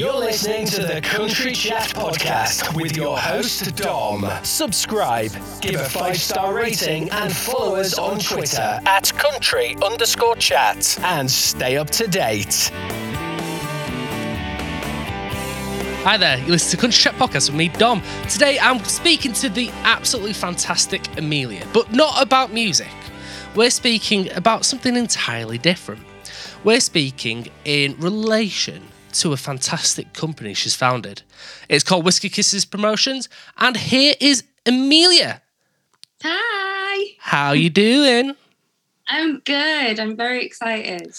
You're listening to the Country Chat Podcast with your host, Dom. Subscribe, give a five star rating, and follow us on Twitter at country underscore chat. And stay up to date. Hi there, you listen to Country Chat Podcast with me, Dom. Today I'm speaking to the absolutely fantastic Amelia, but not about music. We're speaking about something entirely different. We're speaking in relation to a fantastic company she's founded. It's called Whiskey Kisses Promotions, and here is Amelia. Hi. How you doing? I'm good. I'm very excited.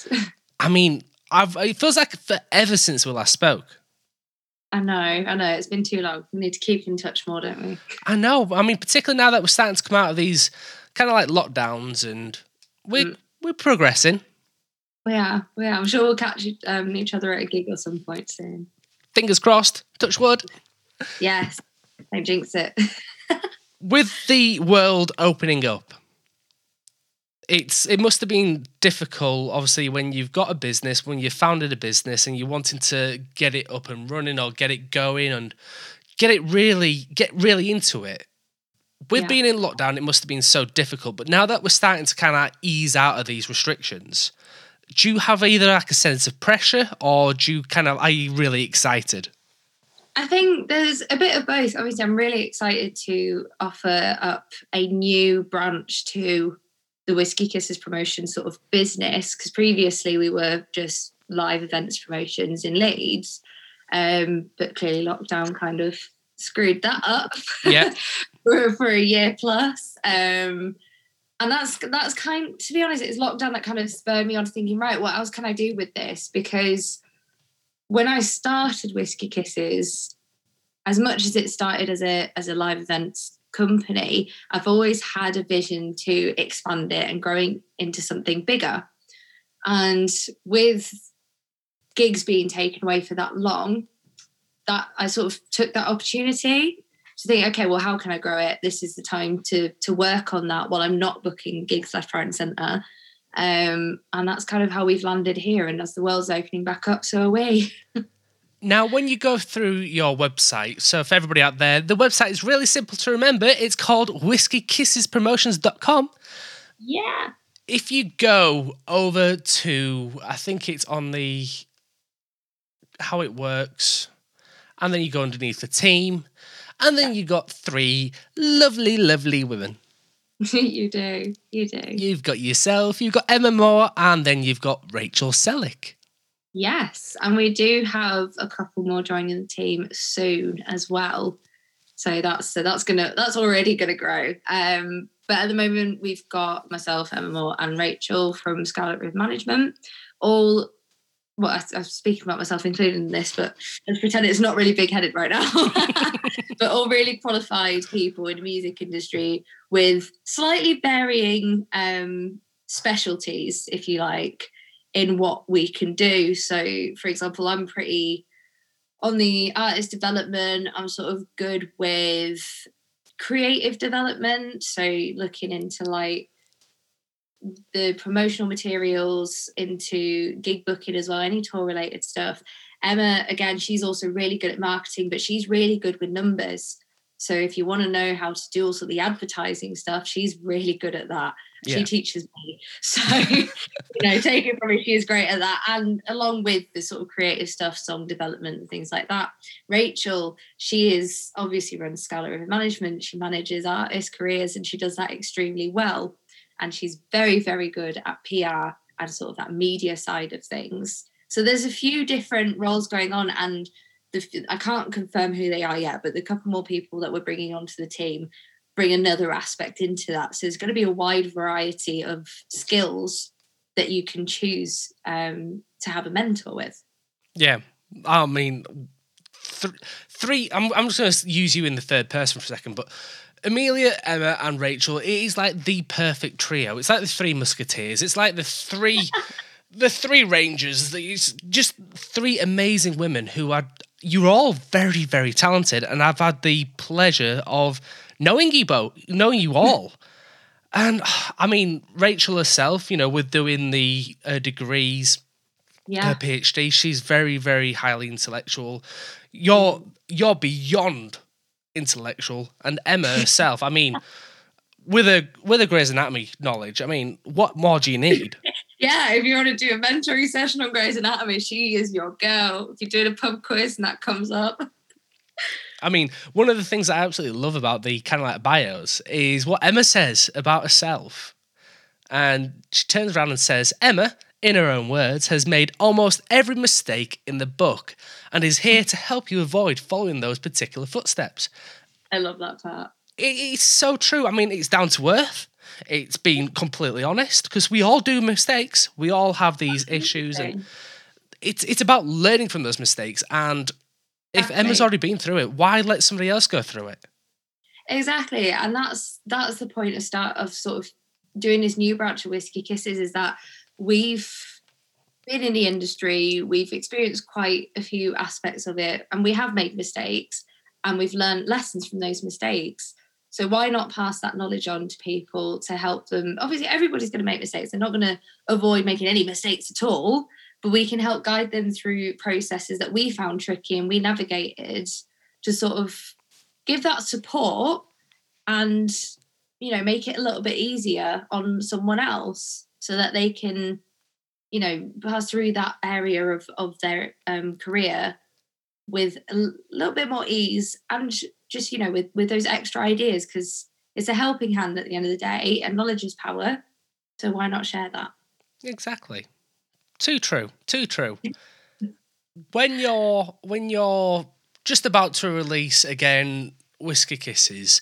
I mean, I've, it feels like forever since we last spoke. I know, I know. It's been too long. We need to keep in touch more, don't we? I know. I mean, particularly now that we're starting to come out of these kind of like lockdowns and we're, Mm. we're progressing. We are. We are. I'm sure we'll catch um, each other at a gig or some point soon. Fingers crossed, touch wood. Yes. Don't jinx it. with the world opening up it's it must have been difficult obviously when you've got a business when you've founded a business and you're wanting to get it up and running or get it going and get it really get really into it with Yeah. being in lockdown it must have been so difficult but now that we're starting to kind of ease out of these restrictions do you have either like a sense of pressure or do you kind of are you really excited I think there's a bit of both. Obviously, I'm really excited to offer up a new branch to the Whiskey Kisses promotion sort of business because previously we were just live events promotions in Leeds, um, but clearly lockdown kind of screwed that up. Yeah. for, for a year plus. Um, and that's that's kind to be honest, it's lockdown that kind of spurred me on to thinking, right, what else can I do with this? Because when I started Whiskey Kisses, as much as it started as a as a live events company, I've always had a vision to expand it and growing into something bigger. And with gigs being taken away for that long, that I sort of took that opportunity to think, okay, well, how can I grow it? This is the time to to work on that while I'm not booking gigs left, right, and centre. Um, and that's kind of how we've landed here. And as the world's opening back up, so are we. Now, when you go through your website, so for everybody out there, the website is really simple to remember. It's called whiskeyKissesPromotions.com. Yeah. If you go over to, I think it's on the how it works, and then you go underneath the team, and then you got three lovely, lovely women. you do. You do. You've got yourself, you've got Emma Moore, and then you've got Rachel Selick. Yes. And we do have a couple more joining the team soon as well. So that's so that's gonna that's already gonna grow. Um, but at the moment we've got myself, Emma Moore, and Rachel from Scarlet River Management, all well, I, I'm speaking about myself included in this, but let's pretend it's not really big headed right now. but all really qualified people in the music industry with slightly varying um, specialties, if you like, in what we can do. So, for example, I'm pretty on the artist development, I'm sort of good with creative development. So, looking into like the promotional materials, into gig booking as well, any tour related stuff. Emma, again, she's also really good at marketing, but she's really good with numbers. So if you want to know how to do also the advertising stuff, she's really good at that. Yeah. She teaches me. So, you know, take it from her, she is great at that. And along with the sort of creative stuff, song development and things like that. Rachel, she is obviously runs Scarlet River Management. She manages artist careers and she does that extremely well. And she's very, very good at PR and sort of that media side of things. So there's a few different roles going on, and the, I can't confirm who they are yet, but the couple more people that we're bringing onto the team bring another aspect into that. So there's going to be a wide variety of skills that you can choose um, to have a mentor with. Yeah, I mean, th- three. I'm, I'm just going to use you in the third person for a second, but Amelia, Emma, and Rachel. It is like the perfect trio. It's like the three musketeers. It's like the three, the three rangers. It's just three amazing women who are. You're all very, very talented, and I've had the pleasure of knowing you both, knowing you all. And I mean, Rachel herself, you know, with doing the uh, degrees Yeah. her PhD. She's very, very highly intellectual. You're you're beyond intellectual, and Emma herself. I mean, with a with a Grey's Anatomy knowledge, I mean, what more do you need? Yeah, if you want to do a mentoring session on Grey's Anatomy, she is your girl. If you're doing a pub quiz and that comes up. I mean, one of the things I absolutely love about the kind of like bios is what Emma says about herself. And she turns around and says, Emma, in her own words, has made almost every mistake in the book and is here to help you avoid following those particular footsteps. I love that part. It's so true. I mean, it's down to earth. It's being completely honest because we all do mistakes. We all have these issues, and it's it's about learning from those mistakes. And if Exactly. Emma's already been through it, why let somebody else go through it? Exactly, and that's that's the point of start of sort of doing this new branch of whiskey kisses is that we've been in the industry, we've experienced quite a few aspects of it, and we have made mistakes, and we've learned lessons from those mistakes. So why not pass that knowledge on to people to help them? Obviously, everybody's going to make mistakes. They're not going to avoid making any mistakes at all, but we can help guide them through processes that we found tricky and we navigated to sort of give that support and you know make it a little bit easier on someone else so that they can you know pass through that area of of their um, career with a little bit more ease and just you know with with those extra ideas because it's a helping hand at the end of the day and knowledge is power so why not share that Exactly. Too true. Too true. when you're when you're just about to release again Whiskey Kisses,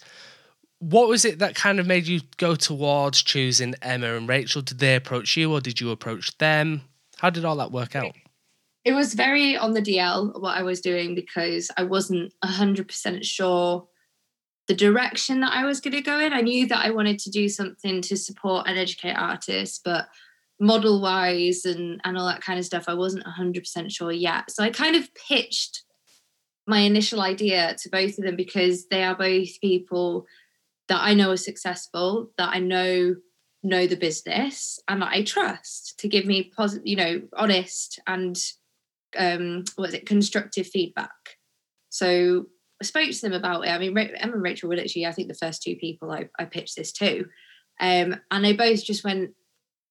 what was it that kind of made you go towards choosing Emma and Rachel? Did they approach you or did you approach them? How did all that work out? it was very on the DL what I was doing because I wasn't 100% sure the direction that I was going to go in. I knew that I wanted to do something to support and educate artists, but model wise and, and all that kind of stuff, I wasn't 100% sure yet. So I kind of pitched my initial idea to both of them because they are both people that I know are successful, that I know know the business and that I trust to give me positive, you know, honest and um what is it constructive feedback. So i spoke to them about it. I mean emma and rachel were literally i think the first two people i, I pitched this to. Um and they both just went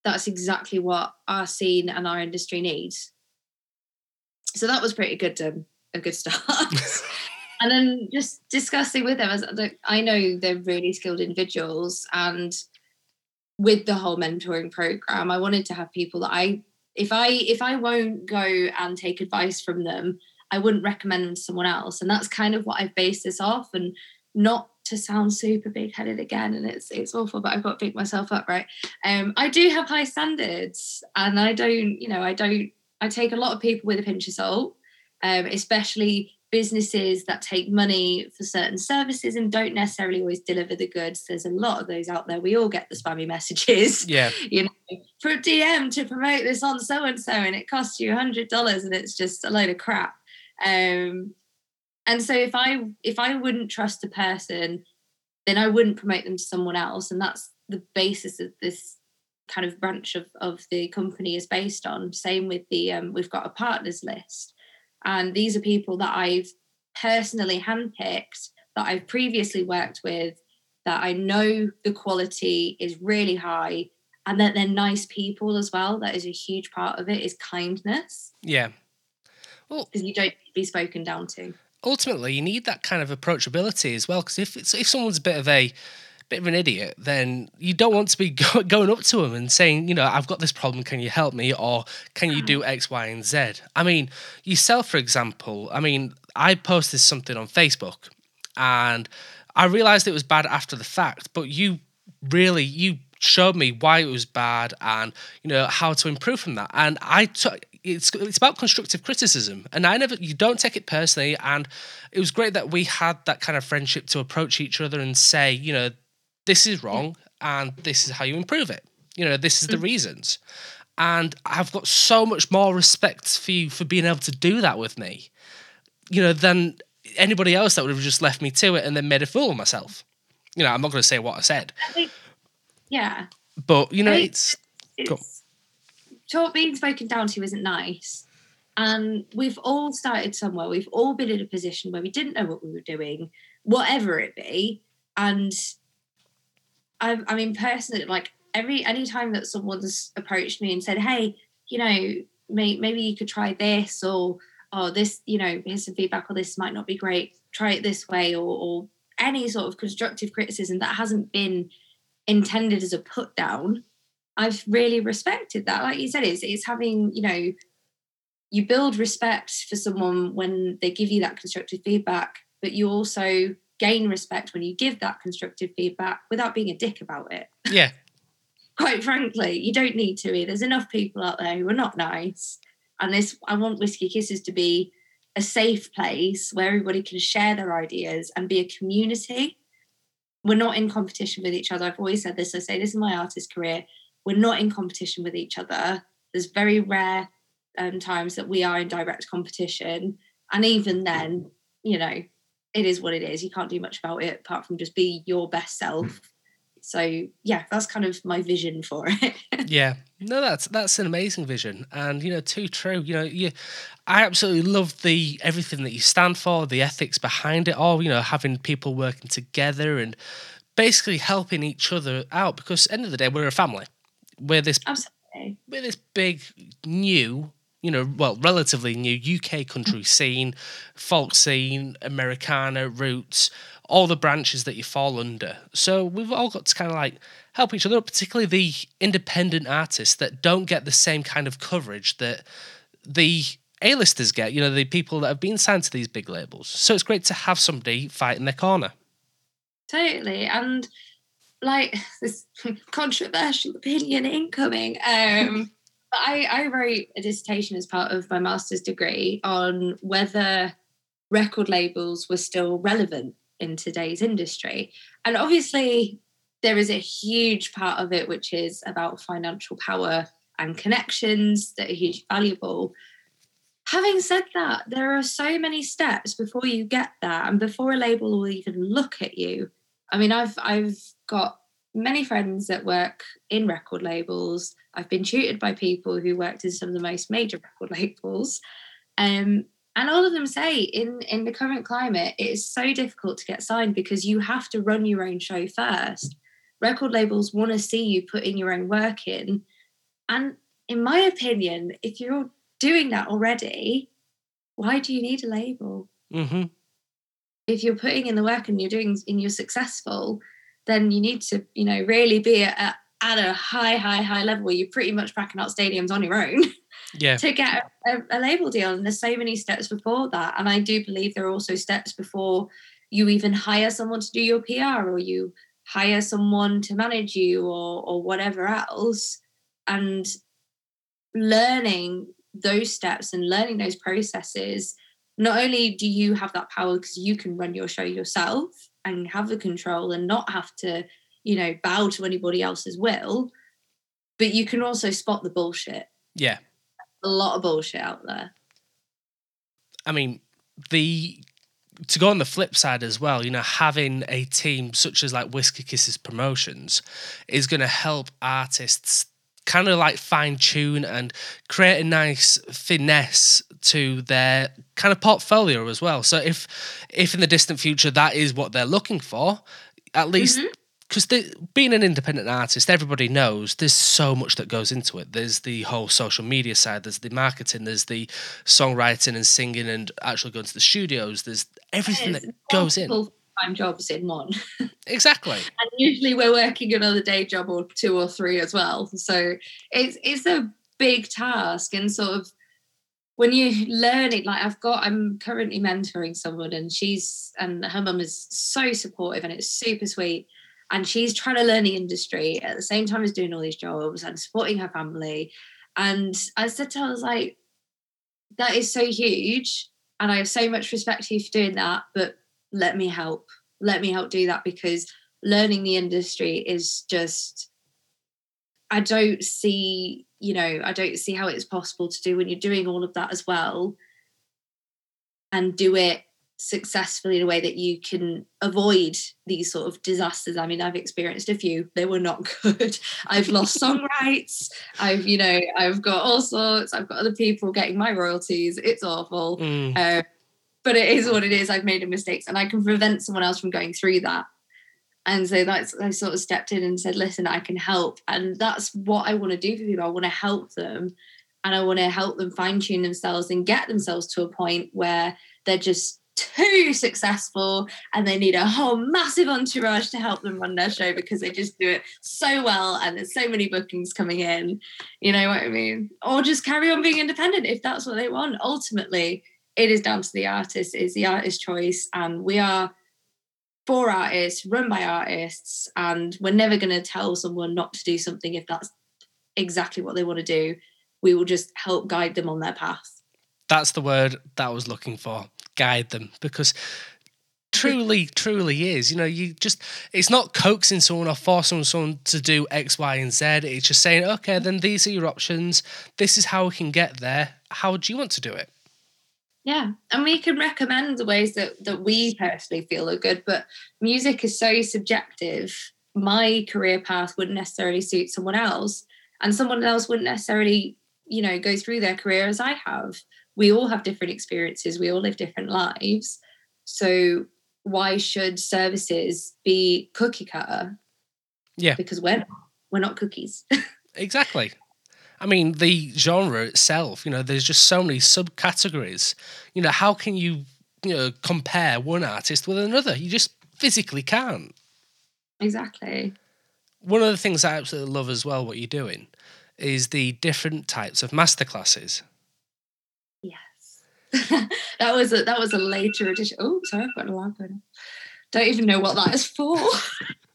that's exactly what our scene and our industry needs. So that was pretty good um, a good start and then just discussing with them as like, i know they're really skilled individuals and with the whole mentoring program i wanted to have people that i if I if I won't go and take advice from them, I wouldn't recommend someone else. And that's kind of what I've based this off. And not to sound super big headed again, and it's it's awful, but I've got to pick myself up, right? Um, I do have high standards, and I don't, you know, I don't. I take a lot of people with a pinch of salt, um, especially businesses that take money for certain services and don't necessarily always deliver the goods. There's a lot of those out there. We all get the spammy messages Yeah. you know, for a DM to promote this on so and so, and it costs you hundred dollars, and it's just a load of crap. Um, and so if I if I wouldn't trust a person, then I wouldn't promote them to someone else, and that's the basis of this kind of branch of of the company is based on. Same with the um, we've got a partners list, and these are people that I've personally handpicked that I've previously worked with that I know the quality is really high and that they're nice people as well. That is a huge part of it is kindness Yeah. Well, because you don't be spoken down to. ultimately you need that kind of approachability as well because if it's if someone's a bit of a bit of an idiot then you don't want to be go, going up to them and saying you know i've got this problem. Can you help me? or can you do mm. x y and z? I mean yourself for example i mean i posted something on facebook and i realized it was bad after the fact but you really you showed me why it was bad and you know how to improve from that. And i took it's it's about constructive criticism and i never you don't take it personally. And it was great that we had that kind of friendship to approach each other and say you know this is wrong and this is how you improve it. You know this is the mm. reasons. And i've got so much more respect for you for being able to do that with me you know than anybody else that would have just left me to it and then made a fool of myself. You know i'm not going to say what i said. Yeah, but you know it's it's talk being spoken down to isn't nice. And we've all started somewhere. We've all been in a position where we didn't know what we were doing, whatever it be. And I, I mean, personally, like every any time that someone's approached me and said, "Hey, you know, may, maybe you could try this," or "Oh, this, you know, here's some feedback," or "This might not be great. Try it this way," or, or any sort of constructive criticism that hasn't been intended as a put down, I've really respected that. Like you said, it's it's having you know, you build respect for someone when they give you that constructive feedback, but you also gain respect when you give that constructive feedback without being a dick about it. Yeah. Quite frankly, you don't need to be. There's enough people out there who are not nice. And this, I want Whiskey Kisses to be a safe place where everybody can share their ideas and be a community. We're not in competition with each other. I've always said this. I say this in my artist career. We're not in competition with each other. There's very rare um, times that we are in direct competition. And even then, you know, it is what it is. You can't do much about it apart from just be your best self. So yeah, that's kind of my vision for it. yeah, no, that's that's an amazing vision, and you know, too true. You know, you, I absolutely love the everything that you stand for, the ethics behind it all. You know, having people working together and basically helping each other out because end of the day, we're a family. We're this Absolutely. we're this big new you know, well, relatively new UK country scene, folk scene, Americana roots, all the branches that you fall under. So we've all got to kind of like help each other, particularly the independent artists that don't get the same kind of coverage that the A-listers get, you know, the people that have been signed to these big labels. So it's great to have somebody fight in their corner. Totally. And like this controversial opinion incoming. Um I, I wrote a dissertation as part of my master's degree on whether record labels were still relevant in today's industry. And obviously, there is a huge part of it which is about financial power and connections that are hugely valuable. Having said that, there are so many steps before you get there and before a label will even look at you. I mean, I've I've got many friends that work in record labels. I've been tutored by people who worked in some of the most major record labels. Um, and all of them say in, in the current climate, it is so difficult to get signed because you have to run your own show first. Record labels want to see you putting your own work in. And in my opinion, if you're doing that already, why do you need a label? Mm-hmm. If you're putting in the work and you're doing and you're successful, then you need to, you know, really be at, at a high, high, high level where you're pretty much packing out stadiums on your own. Yeah. to get a, a, label deal. And there's so many steps before that. And I do believe there are also steps before you even hire someone to do your PR or you hire someone to manage you or or whatever else. And learning those steps and learning those processes, not only do you have that power because you can run your show yourself, and have the control and not have to, you know, bow to anybody else's will. But you can also spot the bullshit. Yeah. A lot of bullshit out there. I mean, the to go on the flip side as well, you know, having a team such as like Whiskey Kisses Promotions is going to help artists kind of like fine tune and create a nice finesse to their kind of portfolio as well. So if if in the distant future that is what they're looking for, at least because mm-hmm. being an independent artist, everybody knows there's so much that goes into it. There's the whole social media side, there's the marketing, there's the songwriting and singing and actually going to the studios. There's everything that goes in time jobs in one. Exactly. and usually we're working another day job or two or three as well. So it's it's a big task and sort of when you learn it, like I've got, I'm currently mentoring someone and she's, and her mum is so supportive and it's super sweet. And she's trying to learn the industry at the same time as doing all these jobs and supporting her family. And I said to her, I was like, that is so huge. And I have so much respect for you for doing that. But let me help let me help do that because learning the industry is just i don't see you know i don't see how it's possible to do when you're doing all of that as well and do it successfully in a way that you can avoid these sort of disasters. I mean, I've experienced a few. They were not good. I've lost song rights. I've, you know, I've got all sorts. I've got other people getting my royalties. It's awful. Mm. Uh, but it is what it is. I've made a mistake and I can prevent someone else from going through that. And so that's I sort of stepped in and said, listen, I can help. And that's what I want to do for people. I want to help them and I want to help them fine tune themselves and get themselves to a point where they're just too successful and they need a whole massive entourage to help them run their show because they just do it so well and there's so many bookings coming in you know what i mean or just carry on being independent if that's what they want ultimately it is down to the artist it's the artist's choice and we are for artists run by artists and we're never going to tell someone not to do something if that's exactly what they want to do we will just help guide them on their path that's the word that I was looking for. Guide them because truly, truly is. You know, you just it's not coaxing someone or forcing someone to do X, Y, and Z. It's just saying, okay, then these are your options. This is how we can get there. How do you want to do it? Yeah, and we can recommend the ways that that we personally feel are good, but music is so subjective. My career path wouldn't necessarily suit someone else, and someone else wouldn't necessarily, you know, go through their career as I have we all have different experiences, we all live different lives. So why should services be cookie cutter? Yeah. Because we're not, we're not cookies. exactly. I mean, the genre itself, you know, there's just so many subcategories. You know, how can you, you know, compare one artist with another? You just physically can't. Exactly. One of the things I absolutely love as well, what you're doing, is the different types of masterclasses. Yes. that was a that was a later edition. Oh, sorry, I've got an alarm going. on. Don't even know what that is for.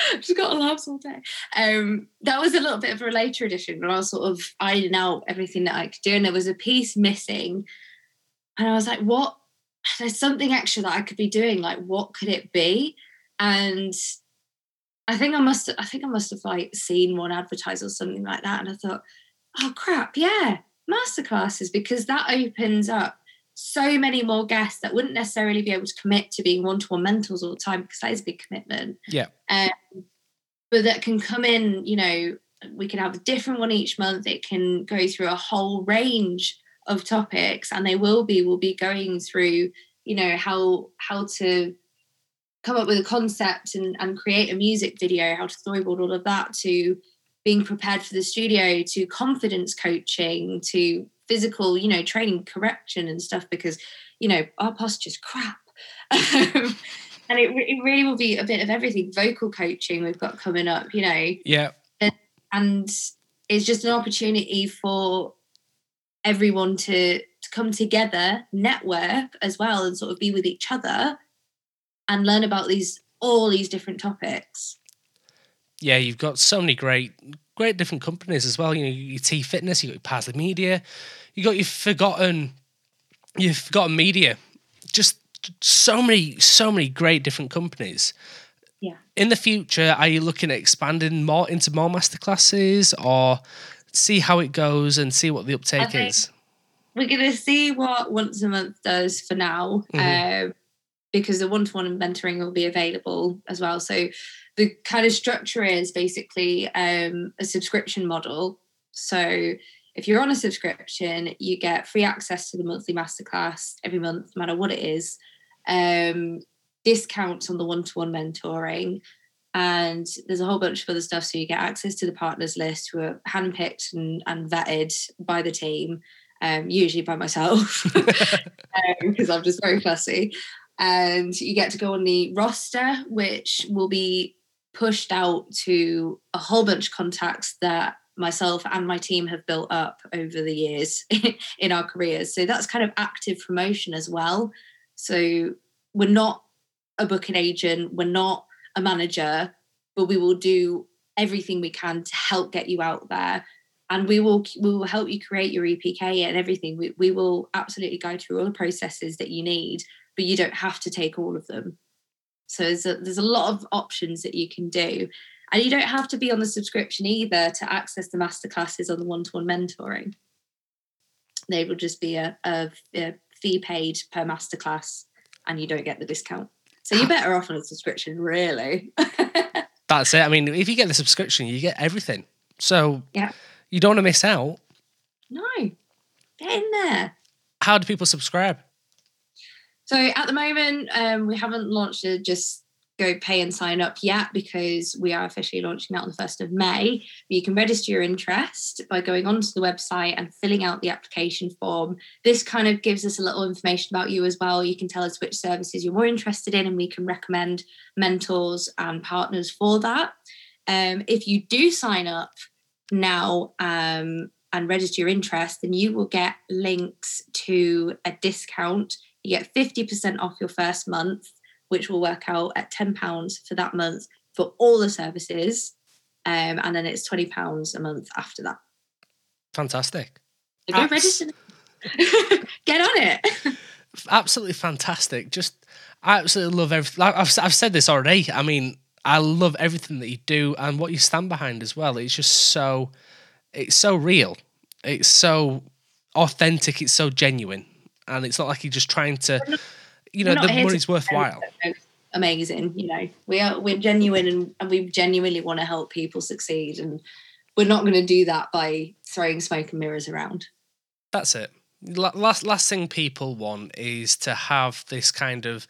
Just got alarms all day. Um, that was a little bit of a later edition when I was sort of ironing out everything that I could do, and there was a piece missing, and I was like, "What? There's something extra that I could be doing. Like, what could it be?" And I think I must. I think I must have like seen one advertised or something like that, and I thought, "Oh crap, yeah." masterclasses because that opens up so many more guests that wouldn't necessarily be able to commit to being one-to-one mentors all the time because that is a big commitment. Yeah. Um, but that can come in, you know, we can have a different one each month. It can go through a whole range of topics, and they will be will be going through, you know, how how to come up with a concept and, and create a music video, how to storyboard all of that to being prepared for the studio to confidence coaching to physical you know training correction and stuff because you know our posture's crap. Um, and it, it really will be a bit of everything. Vocal coaching we've got coming up you know. Yeah. And, and it's just an opportunity for everyone to, to come together network as well and sort of be with each other and learn about these all these different topics yeah, you've got so many great, great different companies as well. You know, your T Fitness, you got your Parsley Media, you got your Forgotten, your Forgotten Media. Just so many, so many great different companies. Yeah. In the future, are you looking at expanding more into more masterclasses, or see how it goes and see what the uptake is? We're going to see what once a month does for now, mm-hmm. uh, because the one-to-one mentoring will be available as well. So the kind of structure is basically um, a subscription model. So if you're on a subscription, you get free access to the monthly masterclass every month, no matter what it is. Um, discounts on the one-to-one mentoring, and there's a whole bunch of other stuff. So you get access to the partners list, who are handpicked and, and vetted by the team, um, usually by myself, because um, I'm just very fussy. And you get to go on the roster, which will be pushed out to a whole bunch of contacts that myself and my team have built up over the years in our careers. So that's kind of active promotion as well. So we're not a booking agent, we're not a manager, but we will do everything we can to help get you out there. And we will we will help you create your EPK and everything. We, we will absolutely go through all the processes that you need, but you don't have to take all of them. So there's a, there's a lot of options that you can do. And you don't have to be on the subscription either to access the masterclasses on the one to one mentoring. They will just be a, a, a fee paid per masterclass, and you don't get the discount. So you're ah. better off on a subscription, really. That's it. I mean, if you get the subscription, you get everything. So Yeah. you don't want to miss out. no, get in there. How do people subscribe? So at the moment, um, we haven't launched a just go pay and sign up yet because we are officially launching that on the 1st of May. But you can register your interest by going onto the website and filling out the application form. This kind of gives us a little information about you as well. You can tell us which services you're more interested in, and we can recommend mentors and partners for that. Um, if you do sign up now um, and register your interest, then you will get links to a discount. You get 50% off your first month, which will work out at £10 for that month for all the services. Um, and then it's £20 a month after that. Fantastic. So go Abs- register. Get on it. Absolutely fantastic. Just, I absolutely love everything. I've, I've said this already. I mean, I love everything that you do and what you stand behind as well. It's just so, it's so real. It's so authentic. It's so genuine. And it's not like you're just trying to, you know, the money's worthwhile. Amazing, you know. We are we're genuine and, and we genuinely want to help people succeed. And we're not going to do that by throwing smoke and mirrors around. That's it. La- Last last thing people want is to have this kind of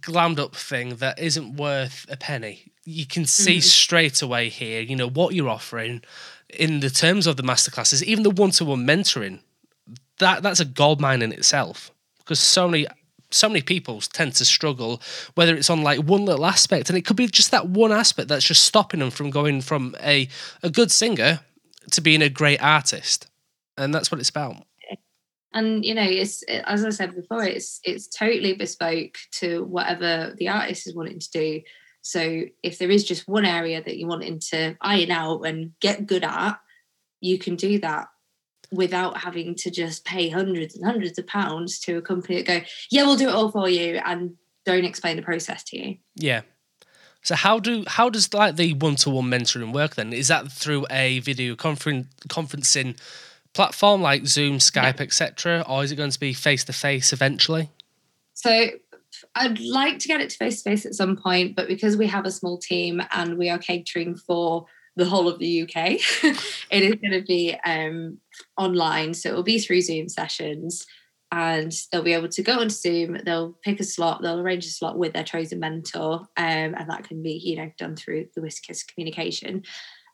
glammed up thing that isn't worth a penny. You can see Mhm. straight away here, you know, what you're offering in the terms of the masterclasses, even the one-to-one mentoring. That that's a gold mine in itself because so many so many people tend to struggle whether it's on like one little aspect and it could be just that one aspect that's just stopping them from going from a a good singer to being a great artist and that's what it's about. And you know it's as i said before it's it's totally bespoke to whatever the artist is wanting to do. So if there is just one area that you're wanting to iron out and get good at you can do that without having to just pay hundreds and hundreds of pounds to a company that go yeah we'll do it all for you and don't explain the process to you Yeah. So how do how does like the one to one mentoring work then? Is that through a video conference conferencing platform like Zoom, Skype, etc., or is it going to be face to face eventually? So I'd like to get it to face to face at some point, but because we have a small team and we are catering for the whole of the UK, it is going to be um, online. So it will be through Zoom sessions and they'll be able to go on Zoom, they'll pick a slot, they'll arrange a slot with their chosen mentor, um, and that can be, you know, done through the WhiskKiss communication.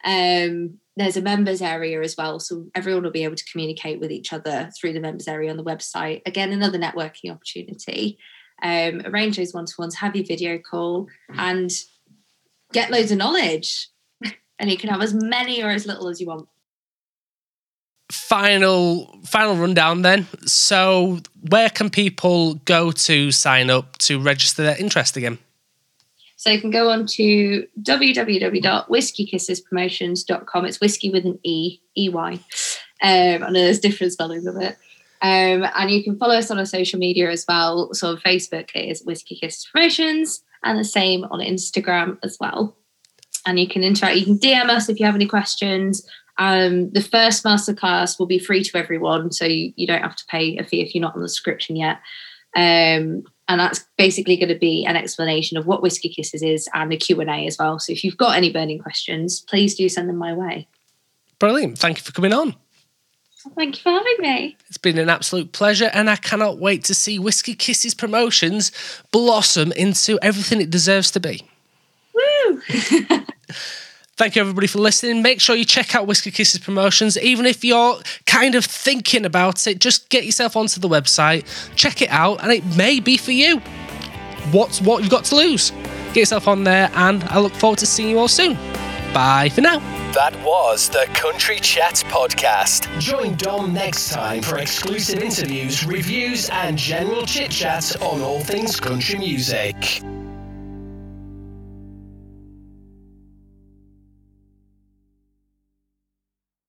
Um, there's a members area as well, so everyone will be able to communicate with each other through the members area on the website. Again, another networking opportunity. Um, arrange those one to ones, have your video call, and get loads of knowledge. And you can have as many or as little as you want. Final final rundown then. So where can people go to sign up to register their interest again? So you can go on to www.whiskeykissespromotions.com. It's whiskey with an E, E-Y. Um, I know there's different spellings of it. Um, and you can follow us on our social media as well. So on Facebook, it is Whiskey Kisses Promotions, and the same on Instagram as well. And you can interact. You can DM us if you have any questions. Um, the first masterclass will be free to everyone, so you, you don't have to pay a fee if you're not on the subscription yet. Um, and that's basically going to be an explanation of what Whiskey Kisses is and a Q&A as well. So if you've got any burning questions, please do send them my way. Brilliant. Thank you for coming on. Thank you for having me. It's been an absolute pleasure, and I cannot wait to see Whiskey Kisses promotions blossom into everything it deserves to be. Woo! Thank you, everybody, for listening. Make sure you check out Whiskey Kisses promotions. Even if you're kind of thinking about it, just get yourself onto the website, check it out, and it may be for you. What's what you've got to lose? Get yourself on there, and I look forward to seeing you all soon. Bye for now. That was the Country Chat Podcast. Join Dom next time for exclusive interviews, reviews, and general chit chat on all things country music.